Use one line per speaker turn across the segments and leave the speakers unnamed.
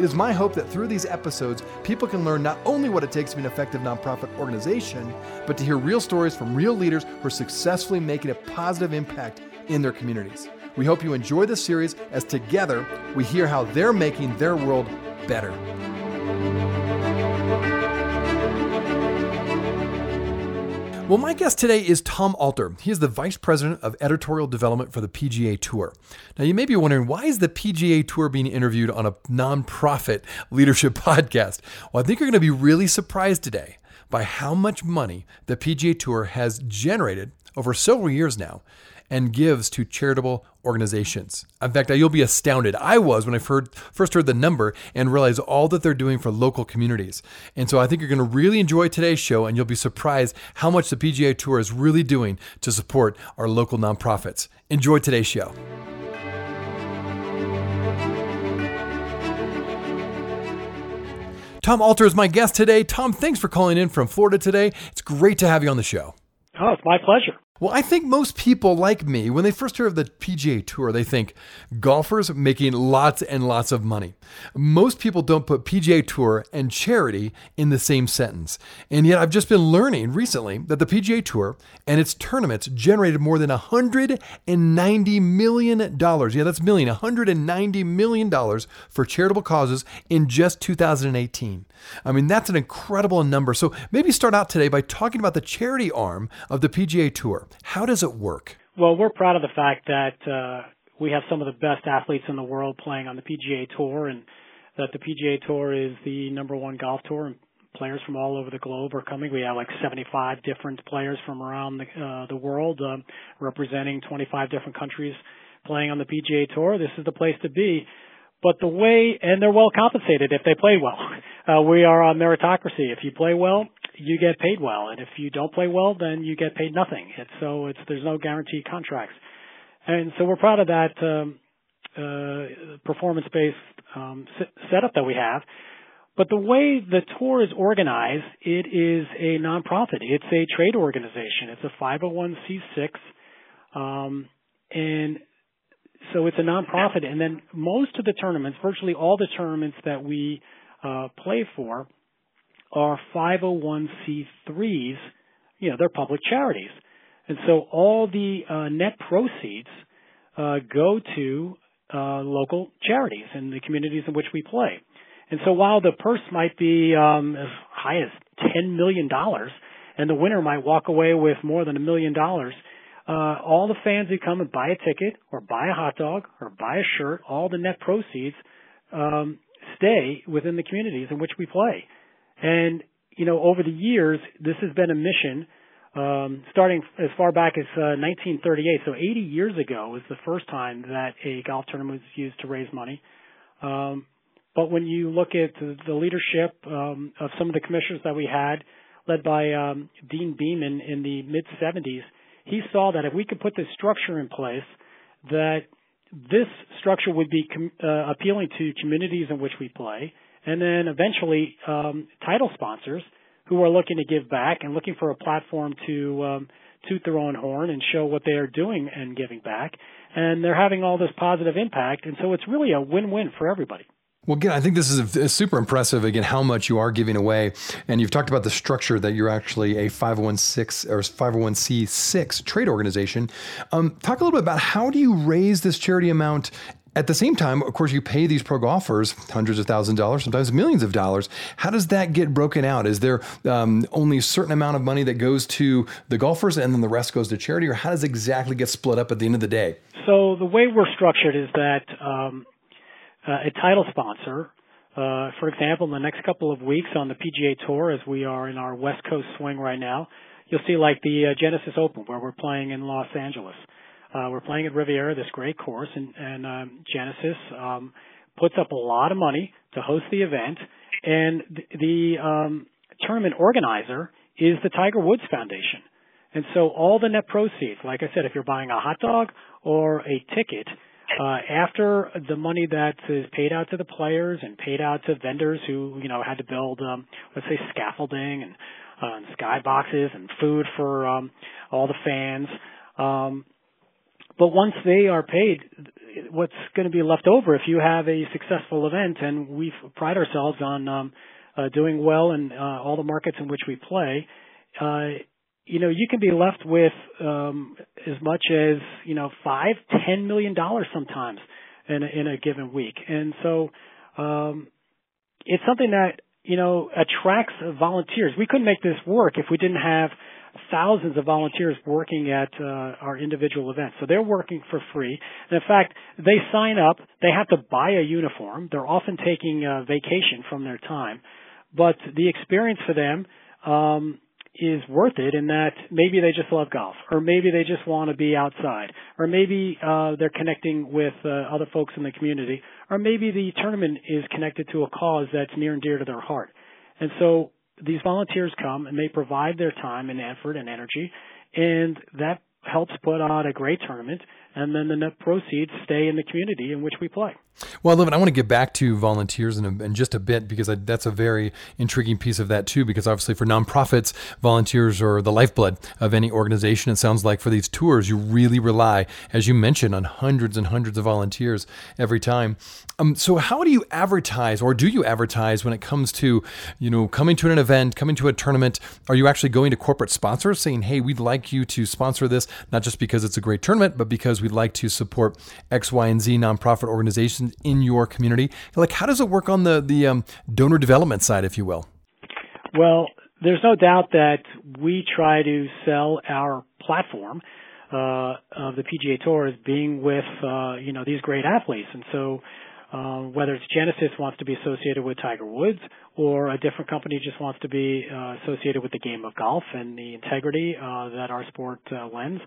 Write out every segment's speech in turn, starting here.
It is my hope that through these episodes, people can learn not only what it takes to be an effective nonprofit organization, but to hear real stories from real leaders who are successfully making a positive impact in their communities. We hope you enjoy this series as together we hear how they're making their world better. Well, my guest today is Tom Alter. He is the Vice President of Editorial Development for the PGA Tour. Now, you may be wondering, why is the PGA Tour being interviewed on a nonprofit leadership podcast? Well, I think you're going to be really surprised today by how much money the PGA Tour has generated over several years now and gives to charitable organizations. In fact, you'll be astounded. I was when I first heard the number and realized all that they're doing for local communities. And so I think you're going to really enjoy today's show and you'll be surprised how much the PGA Tour is really doing to support our local nonprofits. Enjoy today's show. Tom Alter is my guest today. Tom, thanks for calling in from Florida today. It's great to have you on the show.
Oh, it's my pleasure.
Well, I think most people like me, when they first hear of the PGA Tour, they think golfers making lots and lots of money. Most people don't put PGA Tour and charity in the same sentence. And yet, I've just been learning recently that the PGA Tour and its tournaments generated more than $190 million. Yeah, that's million, $190 million for charitable causes in just 2018. I mean, that's an incredible number. So maybe start out today by talking about the charity arm of the PGA Tour. How does it work?
Well, we're proud of the fact that uh, we have some of the best athletes in the world playing on the PGA Tour, and that the PGA Tour is the number one golf tour, and players from all over the globe are coming. We have like 75 different players from around the uh, the world, uh, representing 25 different countries playing on the PGA Tour. This is the place to be. But the way, and they're well compensated if they play well. Uh, we are a meritocracy. If you play well, you get paid well, and if you don't play well, then you get paid nothing. It's so it's there's no guaranteed contracts, and so we're proud of that um, uh, performance-based um, setup that we have. But the way the tour is organized, it is a nonprofit. It's a trade organization. It's a 501c6, um, and so it's a nonprofit. And then most of the tournaments, virtually all the tournaments that we uh, play for, are 501c3s. You know, they're public charities. And so all the uh, net proceeds uh, go to uh, local charities in the communities in which we play. And so while the purse might be um, as high as $10 million and the winner might walk away with more than a million dollars, uh, all the fans who come and buy a ticket or buy a hot dog or buy a shirt, all the net proceeds um, stay within the communities in which we play. And, you know, over the years, this has been a mission um, starting as far back as uh, 1938. So 80 years ago was the first time that a golf tournament was used to raise money. Um, but when you look at the, leadership um, of some of the commissioners that we had, led by um, Deane Beman in the mid 70s, he saw that if we could put this structure in place, that this structure would be com- uh, appealing to communities in which we play, and then eventually um, title sponsors who are looking to give back and looking for a platform to um, toot their own horn and show what they are doing and giving back. And they're having all this positive impact, and so it's really a win-win for everybody.
Well, again, I think this is a, a super impressive. Again, how much you are giving away, and you've talked about the structure that you're actually a 501c or 501c6 trade organization. Um, talk a little bit about how do you raise this charity amount at the same time, of course, you pay these pro golfers hundreds of thousands of dollars, sometimes millions of dollars. How does that get broken out? Is there um, only a certain amount of money that goes to the golfers and then the rest goes to charity, or how does it exactly get split up at the end of the day?
So the way we're structured is that um, uh, a title sponsor. Uh, for example, in the next couple of weeks on the PGA Tour, as we are in our West Coast swing right now, you'll see like the uh, Genesis Open, where we're playing in Los Angeles. Uh, we're playing at Riviera, this great course, and, and um, Genesis um, puts up a lot of money to host the event, and the, the um, tournament organizer is the Tiger Woods Foundation. And so all the net proceeds, like I said, if you're buying a hot dog or a ticket, uh, after the money that is paid out to the players and paid out to vendors who, you know, had to build, um, let's say scaffolding and, uh, and skyboxes and food for, um, all the fans, um, but once they are paid, what's going to be left over if you have a successful event, and we pride ourselves on um, uh, doing well in uh, all the markets in which we play, uh, you know, you can be left with um, as much as you know five, ten million dollars sometimes in a, in a given week, and so um, it's something that you know attracts volunteers. We couldn't make this work if we didn't have thousands of volunteers working at uh, our individual events. So they're working for free. And in fact, they sign up. They have to buy a uniform. They're often taking a vacation from their time, but the experience for them um, is worth it in that maybe they just love golf, or maybe they just want to be outside, or maybe uh, they're connecting with uh, other folks in the community, or maybe the tournament is connected to a cause that's near and dear to their heart. And so these volunteers come and they provide their time and effort and energy, and that helps put on a great tournament and then the net proceeds stay in the community in which we play.
Well, Levin, I want to get back to volunteers in, a, in just a bit because I, that's a very intriguing piece of that too. Because obviously, for nonprofits, volunteers are the lifeblood of any organization. It sounds like for these tours, you really rely, as you mentioned, on hundreds and hundreds of volunteers every time. Um, so, how do you advertise, or do you advertise when it comes to, you know, coming to an event, coming to a tournament? Are you actually going to corporate sponsors saying, "Hey, we'd like you to sponsor this, not just because it's a great tournament, but because we'd like to support X, Y, and Z nonprofit organizations in your community. Like, how does it work on the the um, donor development side, if you will?
Well, there's no doubt that we try to sell our platform uh, of the PGA Tour as being with uh, you know these great athletes, and so. Uh, whether it's Genesis wants to be associated with Tiger Woods or a different company just wants to be uh, associated with the game of golf and the integrity uh, that our sport uh, lends,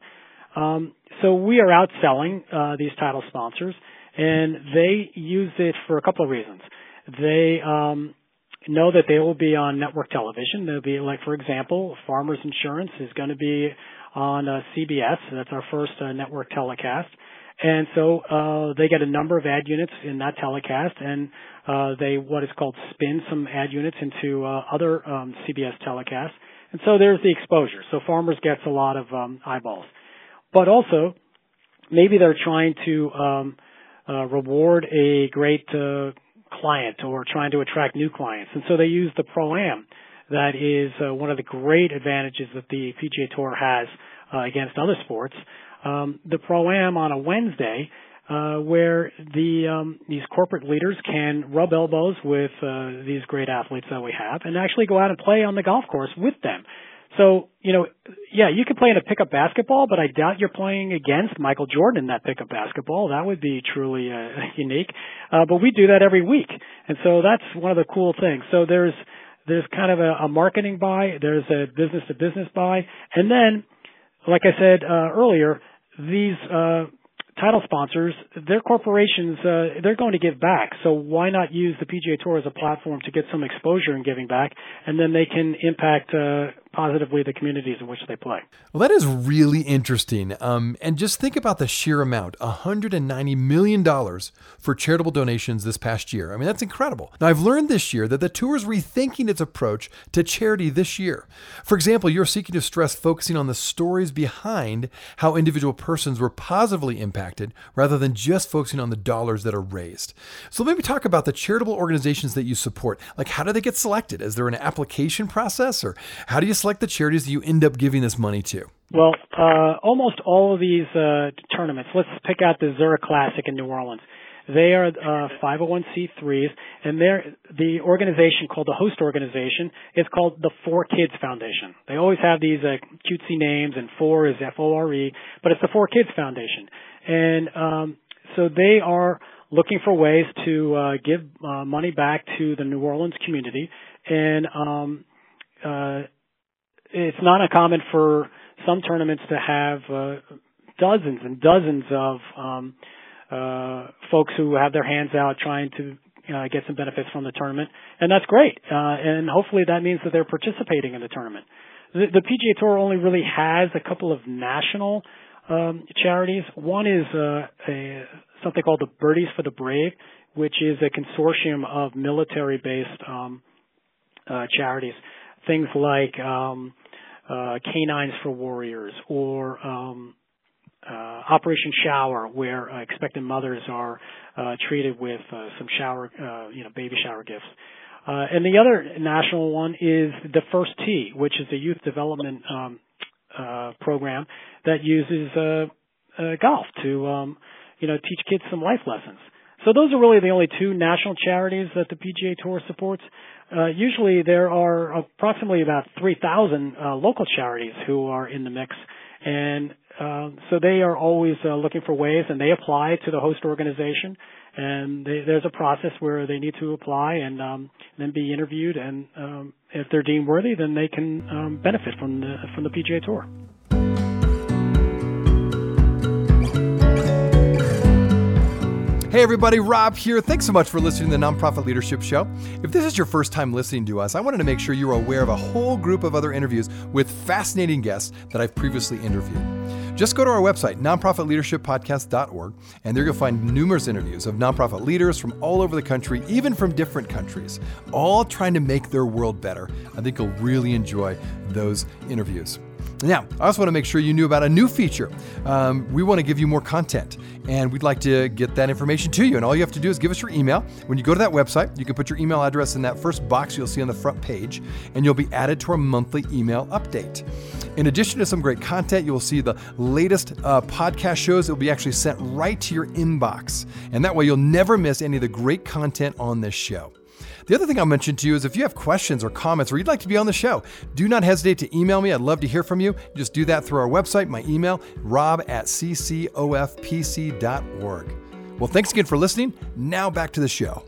um, so we are outselling uh, these title sponsors, and they use it for a couple of reasons. They um, know that they will be on network television. They'll be like, for example, Farmers Insurance is going to be on uh, CBS. That's our first uh, network telecast. And so uh, they get a number of ad units in that telecast, and uh, they what is called spin some ad units into uh, other um, CBS telecasts. And so there's the exposure. So Farmers gets a lot of um, eyeballs but also maybe they're trying to um, uh, reward a great uh, client or trying to attract new clients, and so they use the pro am. That is uh, one of the great advantages that the PGA Tour has uh, against other sports. Um, the pro am on a Wednesday. Uh, where the um, these corporate leaders can rub elbows with uh, these great athletes that we have, and actually go out and play on the golf course with them. So, you know, yeah, you could play in a pickup basketball, but I doubt you're playing against Michael Jordan in that pickup basketball. That would be truly uh, unique. Uh, but we do that every week. And so that's one of the cool things. So there's, there's kind of a, a marketing buy, there's a business to business buy, and then, like I said uh, earlier, these uh, title sponsors, their corporations, uh, they're going to give back. So why not use the PGA Tour as a platform to get some exposure in giving back, and then they can impact uh, positively the communities in which they play.
Well, that is really interesting. Um, and just think about the sheer amount $190 million for charitable donations this past year. I mean, that's incredible. Now, I've learned this year that the tour is rethinking its approach to charity this year. For example, you're seeking to stress focusing on the stories behind how individual persons were positively impacted rather than just focusing on the dollars that are raised. So, maybe talk about the charitable organizations that you support. Like, how do they get selected? Is there an application process, or how do you select the charities you end up giving this money to?
Well, uh, almost all of these uh, tournaments. Let's pick out the Zurich Classic in New Orleans. They are uh, 501c3s, and they're the organization called the host organization is called the Fore Kids Foundation. They always have these uh, cutesy names, and Four is F-O-R-E, but it's the Fore Kids Foundation, and um, so they are looking for ways to uh, give uh, money back to the New Orleans community, and um, uh, it's not uncommon for some tournaments to have uh, dozens and dozens of um, uh, folks who have their hands out trying to uh, get some benefits from the tournament, and that's great. Uh, and hopefully that means that they're participating in the tournament. the, the PGA Tour only really has a couple of national um, charities. One is uh, a, something called the Birdies for the Brave, which is a consortium of military-based um, uh, charities. Things like um, uh, Canines for Warriors or um, uh, Operation Shower, where uh, expectant mothers are uh, treated with uh, some shower, uh, you know, baby shower gifts. Uh, and the other national one is the First Tee, which is a youth development um, uh, program that uses uh, uh, golf to, um, you know, teach kids some life lessons. So those are really the only two national charities that the PGA Tour supports. Uh, usually there are approximately about 3,000 uh, local charities who are in the mix, and uh, so they are always uh, looking for ways, and they apply to the host organization and they, there's a process where they need to apply and um, then be interviewed, and um, if they're deemed worthy, then they can um, benefit from the from the PGA Tour.
Hey everybody, Rob here. Thanks so much for listening to the Nonprofit Leadership Show. If this is your first time listening to us, I wanted to make sure you're aware of a whole group of other interviews with fascinating guests that I've previously interviewed. Just go to our website, nonprofitleadershippodcast.org, and there you'll find numerous interviews of nonprofit leaders from all over the country, even from different countries, all trying to make their world better. I think you'll really enjoy those interviews. Now, I also want to make sure you knew about a new feature. Um, we want to give you more content, and we'd like to get that information to you. And all you have to do is give us your email. When you go to that website, you can put your email address in that first box you'll see on the front page, and you'll be added to our monthly email update. In addition to some great content, you will see the latest uh, podcast shows that will be actually sent right to your inbox. And that way, you'll never miss any of the great content on this show. The other thing I'll mention to you is if you have questions or comments or you'd like to be on the show, do not hesitate to email me. I'd love to hear from you. Just do that through our website, my email, rob at ccofpc.org. Well, thanks again for listening. Now back to the show.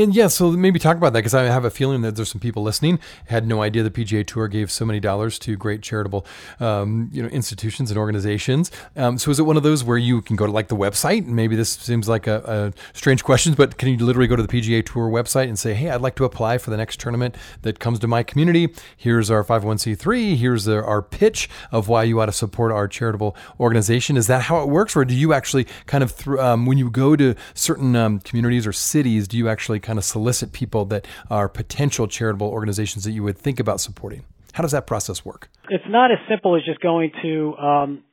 And yeah, so maybe talk about that because I have a feeling that there's some people listening had no idea the PGA Tour gave so many dollars to great charitable, um, you know, institutions and organizations. Um, so is it one of those where you can go to like the website? And maybe this seems like a, a strange question, but can you literally go to the PGA Tour website and say, "Hey, I'd like to apply for the next tournament that comes to my community. Here's our 501c3. Here's the, our pitch of why you ought to support our charitable organization." Is that how it works, or do you actually kind of um, when you go to certain um, communities or cities, do you actually kind of solicit people that are potential charitable organizations that you would think about supporting? How does that process work?
It's not as simple as just going to um,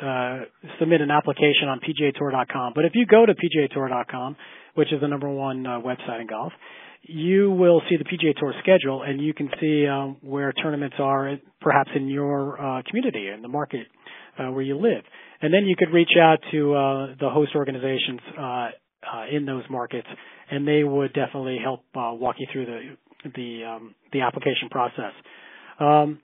uh, submit an application on PGAtour.com. But if you go to PGAtour.com, which is the number one uh, website in golf, you will see the PGA Tour schedule, and you can see um, where tournaments are, perhaps in your uh, community in the market uh, where you live. And then you could reach out to uh, the host organizations uh, in those markets, and they would definitely help uh, walk you through the the um, the application process. Um,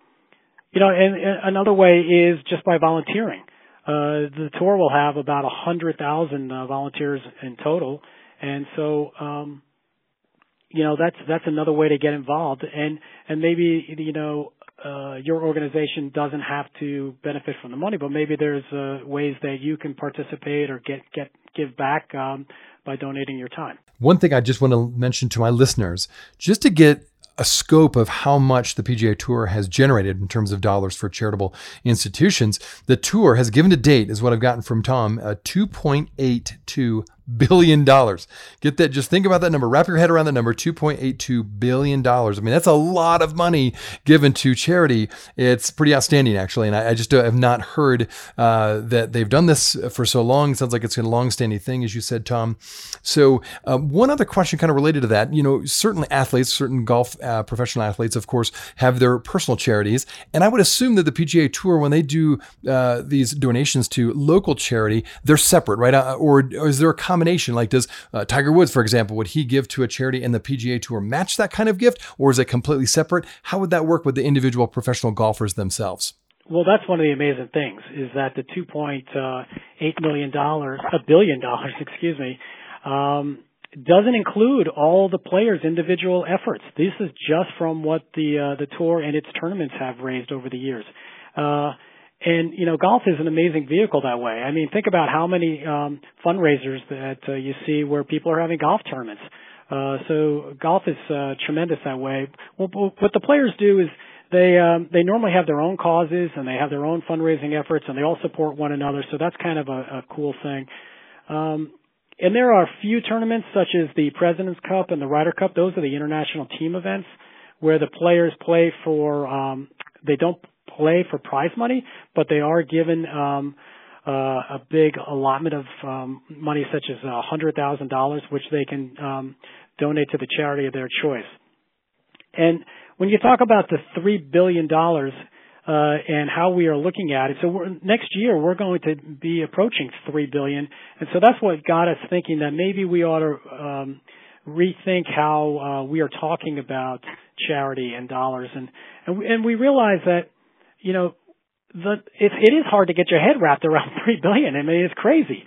you know, and, and, another way is just by volunteering. Uh, the tour will have about a hundred thousand uh, volunteers in total, and so um, you know that's that's another way to get involved, and and maybe you know uh, your organization doesn't have to benefit from the money, but maybe there's uh, ways that you can participate or get get give back um, by donating your time.
One thing I just want to mention to my listeners, just to get a scope of how much the PGA Tour has generated in terms of dollars for charitable institutions. The tour has given to date, is what I've gotten from Tom, a 2.82 billion dollars. Get that? Just think about that number. Wrap your head around that number. Two point eight two billion dollars. I mean, that's a lot of money given to charity. It's pretty outstanding, actually. And I, I just have not heard uh, that they've done this for so long. It sounds like it's a long-standing thing, as you said, Tom. So, um, one other question, kind of related to that. You know, certain athletes, certain golf uh, professional athletes, of course, have their personal charities, and I would assume that the PGA Tour, when they do uh, these donations to local charity, they're separate, right? Uh, or, or is there a combination? Like, does uh, Tiger Woods, for example, would he give to a charity and the PGA Tour match that kind of gift, or is it completely separate? How would that work with the individual professional golfers themselves?
Well, that's one of the amazing things is that the two point uh, eight million dollars, a billion dollars, excuse me, um, doesn't include all the players' individual efforts. This is just from what the uh, the tour and its tournaments have raised over the years. Uh, and you know, golf is an amazing vehicle that way. I mean, think about how many um, fundraisers that uh, you see where people are having golf tournaments. Uh, so golf is uh, tremendous that way. Well, what the players do is they um, they normally have their own causes and they have their own fundraising efforts and they all support one another. So that's kind of a, a cool thing. Um, and there are a few tournaments such as the President's Cup and the Ryder Cup. Those are the international team events where the players play for. Um, they don't play for prize money, but they are given um, uh, a big allotment of um, money, such as a hundred thousand dollars, which they can um, donate to the charity of their choice. And when you talk about the three billion dollars uh, and how we are looking at it, so next year we're going to be approaching three billion, and so that's what got us thinking that maybe we ought to um, rethink how uh, we are talking about charity and dollars, and and and we realize that you know the it, it is hard to get your head wrapped around three billion. I mean, it's crazy.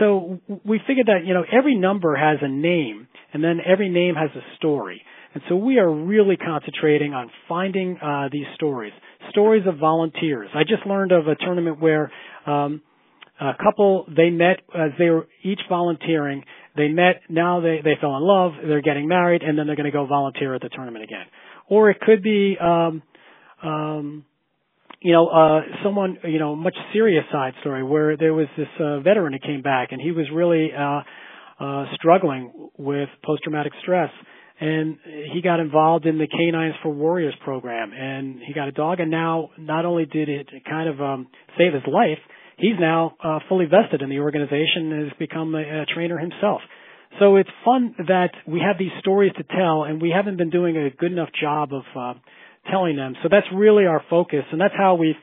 So we figured that you know every number has a name, and then every name has a story. And so we are really concentrating on finding uh, these stories, stories of volunteers. I just learned of a tournament where um, a couple they met as they were each volunteering. They met, now they they fell in love, they're getting married, and then they're going to go volunteer at the tournament again. Or it could be, um, um, you know, uh, someone, you know, much serious side story where there was this uh, veteran who came back and he was really uh, uh, struggling with post-traumatic stress. And he got involved in the Canines for Warriors program and he got a dog and now not only did it kind of um save his life he's now uh, fully vested in the organization and has become a, a trainer himself. So it's fun that we have these stories to tell and we haven't been doing a good enough job of uh, telling them so that's really our focus and that's how we've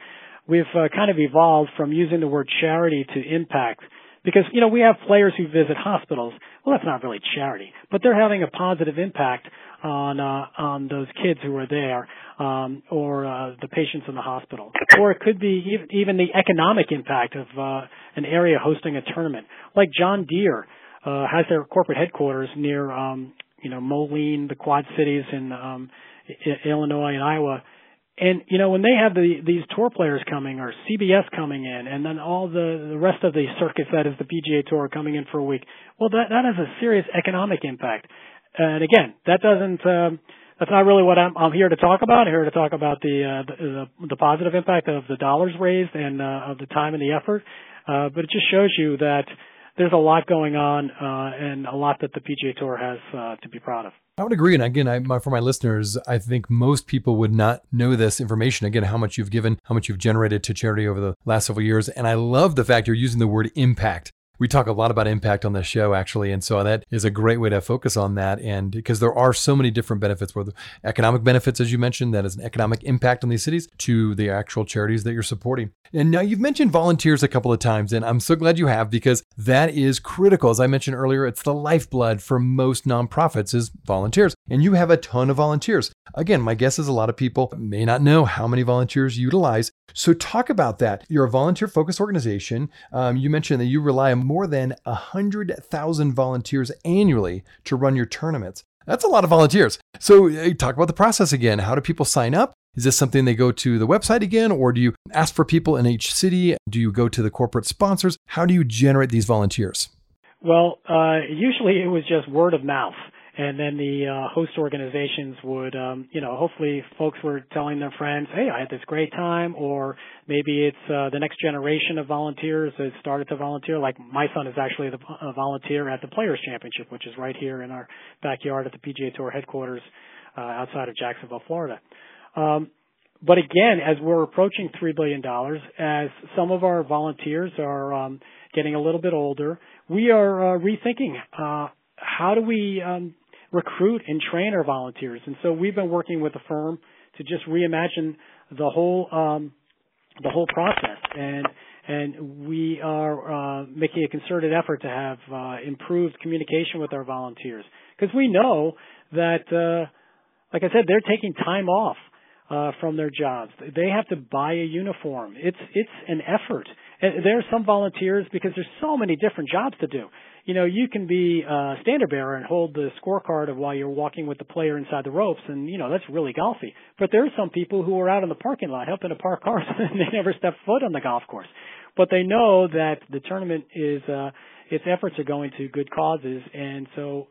we've uh, kind of evolved from using the word charity to impact because, you know, we have players who visit hospitals. Well, that's not really charity, but they're having a positive impact on, uh, on those kids who are there, um, or, uh, the patients in the hospital. Or it could be even, the economic impact of, uh, an area hosting a tournament. Like John Deere, uh, has their corporate headquarters near, um, you know, Moline, the Quad Cities in, um, Illinois and Iowa and you know when they have the these tour players coming or CBS coming in, and then all the the rest of the circus that is the PGA Tour coming in for a week, well that that has a serious economic impact. And again, that doesn't um, that's not really what I'm I'm here to talk about. I'm here to talk about the uh, the, the, the positive impact of the dollars raised and uh, of the time and the effort. Uh, but it just shows you that there's a lot going on uh, and a lot that the PGA Tour has uh, to be proud of.
I would agree. And again, I, my, for my listeners, I think most people would not know this information. Again, how much you've given, how much you've generated to charity over the last several years. And I love the fact you're using the word impact we talk a lot about impact on this show actually and so that is a great way to focus on that. And because there are so many different benefits whether economic benefits as you mentioned that is an economic impact on these cities to the actual charities that you're supporting. And now you've mentioned volunteers a couple of times and i'm so glad you have because that is critical. As i mentioned earlier it's the lifeblood for most nonprofits is volunteers and you have a ton of volunteers. Again my guess is a lot of people may not know how many volunteers you utilize so talk about that you're a volunteer focused organization um, you mentioned that you rely on more than 100,000 volunteers annually to run your tournaments. That's a lot of volunteers. So, talk about the process again. How do people sign up? Is this something they go to the website again, or do you ask for people in each city? Do you go to the corporate sponsors? How do you generate these volunteers?
Well, uh, usually it was just word of mouth and then the uh, host organizations would, um, you know, hopefully folks were telling their friends, "Hey, I had this great time," or maybe it's uh, the next generation of volunteers that started to volunteer. Like my son is actually a volunteer at the Players Championship, which is right here in our backyard at the PGA Tour headquarters uh, outside of Jacksonville, Florida. Um, but again, as we're approaching three billion dollars, as some of our volunteers are um, getting a little bit older, we are uh, rethinking uh, how do we um, recruit and train our volunteers. And so we've been working with the firm to just reimagine the whole um, the whole process. And and we are uh, making a concerted effort to have uh, improved communication with our volunteers. Because we know that uh, like I said they're taking time off uh, from their jobs. They have to buy a uniform. It's it's an effort. And there are some volunteers because there's so many different jobs to do you know, you can be a standard bearer and hold the scorecard of while you're walking with the player inside the ropes, and you know that's really golfy. But there are some people who are out in the parking lot helping to park cars, and they never step foot on the golf course. But they know that the tournament is uh, its efforts are going to good causes, and so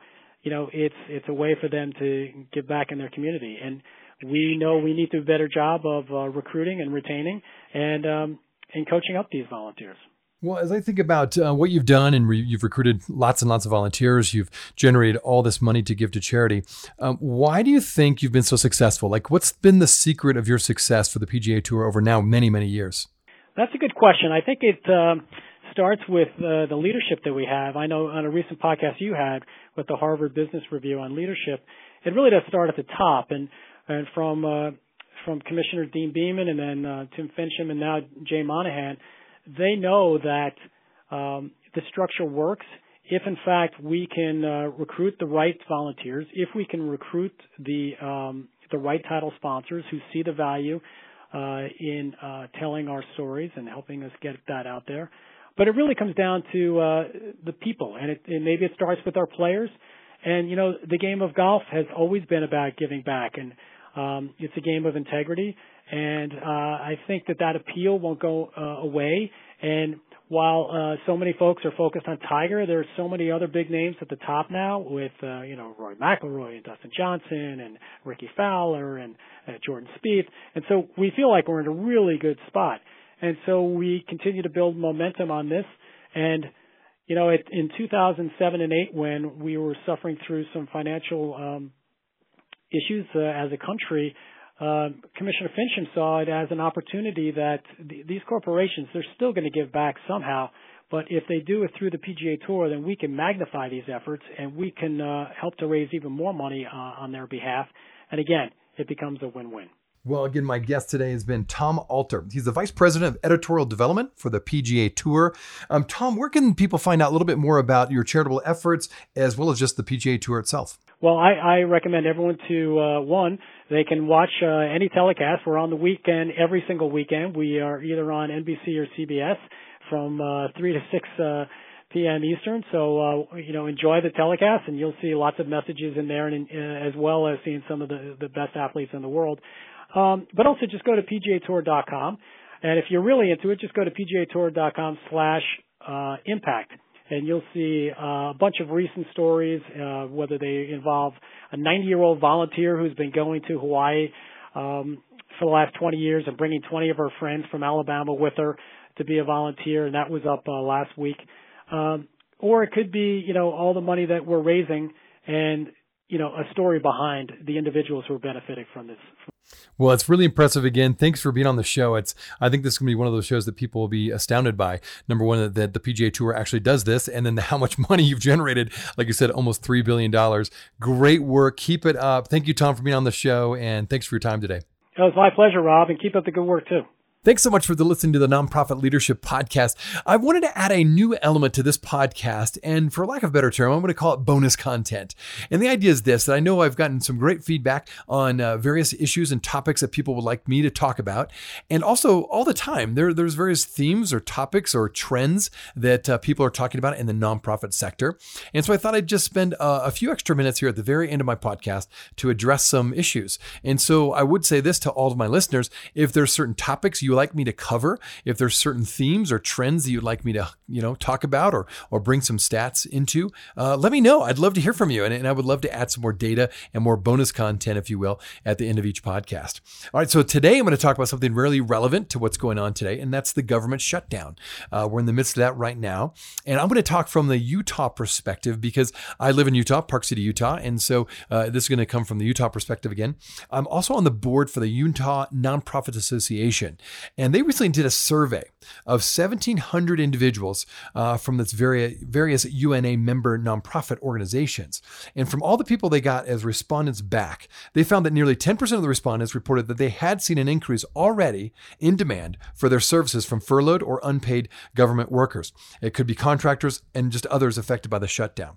you know, it's it's a way for them to give back in their community. And we know we need to do a better job of uh, recruiting and retaining and um, and coaching up these volunteers.
Well, as I think about uh, what you've done, and re- you've recruited lots and lots of volunteers, you've generated all this money to give to charity. Um, why do you think you've been so successful? Like, what's been the secret of your success for the PGA Tour over now many, many years?
That's a good question. I think it um, starts with uh, the leadership that we have. I know on a recent podcast you had with the Harvard Business Review on leadership, it really does start at the top, and and from uh, from Commissioner Deane Beman and then uh, Tim Finchem, and now Jay Monahan they know that um, the structure works if in fact we can uh, recruit the right volunteers, if we can recruit the um, the right title sponsors who see the value uh, in uh, telling our stories and helping us get that out there. But it really comes down to uh, the people, and, it, and maybe it starts with our players. And you know, the game of golf has always been about giving back, and um, it's a game of integrity and uh, I think that that appeal won't go uh, away. And while uh, so many folks are focused on Tiger, there's so many other big names at the top now with uh, you know Rory McIlroy and Dustin Johnson and Rickie Fowler and uh, Jordan Spieth, and so we feel like we're in a really good spot. And so we continue to build momentum on this. And you know, it, in 2007 and 8, when we were suffering through some financial um, issues uh, as a country, uh, Commissioner Finchem saw it as an opportunity that th- these corporations they're still going to give back somehow, but if they do it through the PGA Tour, then we can magnify these efforts and we can uh, help to raise even more money uh, on their behalf. And again, it becomes a win-win.
Well, again, my guest today has been Tom Alter. He's the Vice President of Editorial Development for the PGA Tour. Um, Tom, where can people find out a little bit more about your charitable efforts as well as just the PGA Tour itself?
Well, I, I recommend everyone to uh, one they can watch uh, any telecast. We're on the weekend every single weekend. We are either on NBC or CBS from uh, three to six uh, p.m. Eastern. So uh, you know, enjoy the telecast, and you'll see lots of messages in there, and uh, as well as seeing some of the the best athletes in the world. Um, but also just go to pgatour.com, and if you're really into it, just go to pgatour.com/slash uh, impact and you'll see uh, a bunch of recent stories, uh, whether they involve a 90-year-old volunteer who's been going to Hawaii um, for the last 20 years and bringing 20 of her friends from Alabama with her to be a volunteer, and that was up uh, last week. Um, or it could be, you know, all the money that we're raising and you know a story behind the individuals who are benefiting from this
well, it's really impressive. Again, thanks for being on the show. It's I think this is going to be one of those shows that people will be astounded by. Number one, that the PGA Tour actually does this, and then how much money you've generated. Like you said, almost three billion dollars. Great work. Keep it up. Thank you, Tom, for being on the show, and thanks for your time today.
It was my pleasure, Rob, and keep up the good work too.
Thanks so much for the listening to the Nonprofit Leadership Podcast. I wanted to add a new element to this podcast, and for lack of a better term, I'm going to call it bonus content. And the idea is this: that I know I've gotten some great feedback on uh, various issues and topics that people would like me to talk about, and also all the time there there's various themes or topics or trends that uh, people are talking about in the nonprofit sector. And so I thought I'd just spend uh, a few extra minutes here at the very end of my podcast to address some issues. And so I would say this to all of my listeners: if there's certain topics you like me to cover, if there's certain themes or trends that you'd like me to, you know, talk about or or bring some stats into, uh, let me know. I'd love to hear from you, and, and I would love to add some more data and more bonus content, if you will, at the end of each podcast. All right, so today I'm going to talk about something really relevant to what's going on today, and that's the government shutdown. Uh, we're in the midst of that right now, and I'm going to talk from the Utah perspective because I live in Utah, Park City, Utah, and so uh, this is going to come from the Utah perspective again. I'm also on the board for the Utah Nonprofit Association, and they recently did a survey of 1,700 individuals uh, from this very, various UNA member nonprofit organizations. And from all the people they got as respondents back, they found that nearly 10% of the respondents reported that they had seen an increase already in demand for their services from furloughed or unpaid government workers. It could be contractors and just others affected by the shutdown.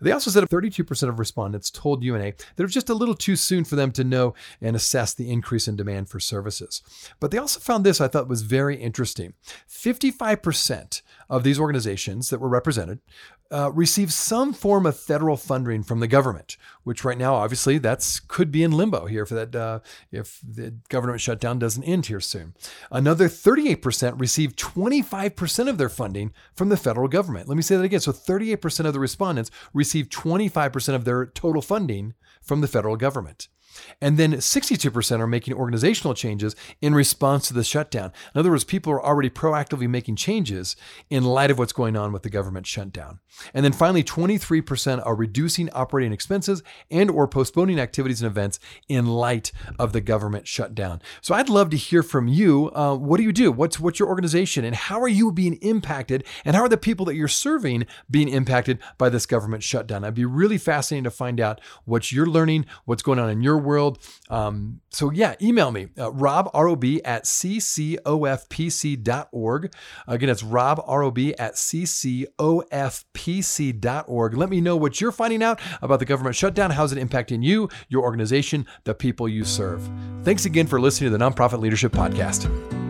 They also said 32% of respondents told UNA that it was just a little too soon for them to know and assess the increase in demand for services. But they also found this this I thought was very interesting. 55% of these organizations that were represented uh, receive some form of federal funding from the government, which right now, obviously, that's could be in limbo here for that uh, if the government shutdown doesn't end here soon. Another 38% received 25% of their funding from the federal government. Let me say that again. So 38% of the respondents received 25% of their total funding from the federal government. And then 62% are making organizational changes in response to the shutdown. In other words, people are already proactively making changes in light of what's going on with the government shutdown. And then finally, 23% are reducing operating expenses and or postponing activities and events in light of the government shutdown. So I'd love to hear from you. Uh, what do you do? What's what's your organization, and how are you being impacted? And how are the people that you're serving being impacted by this government shutdown? I'd be really fascinating to find out what you're learning, what's going on in your world. Um, so yeah, email me, uh, rob, R-O-B, at ccofpc.org. Again, it's rob, R-O-B, at ccofpc.org. Let me know what you're finding out about the government shutdown. How's it impacting you, your organization, the people you serve? Thanks again for listening to the Nonprofit Leadership Podcast.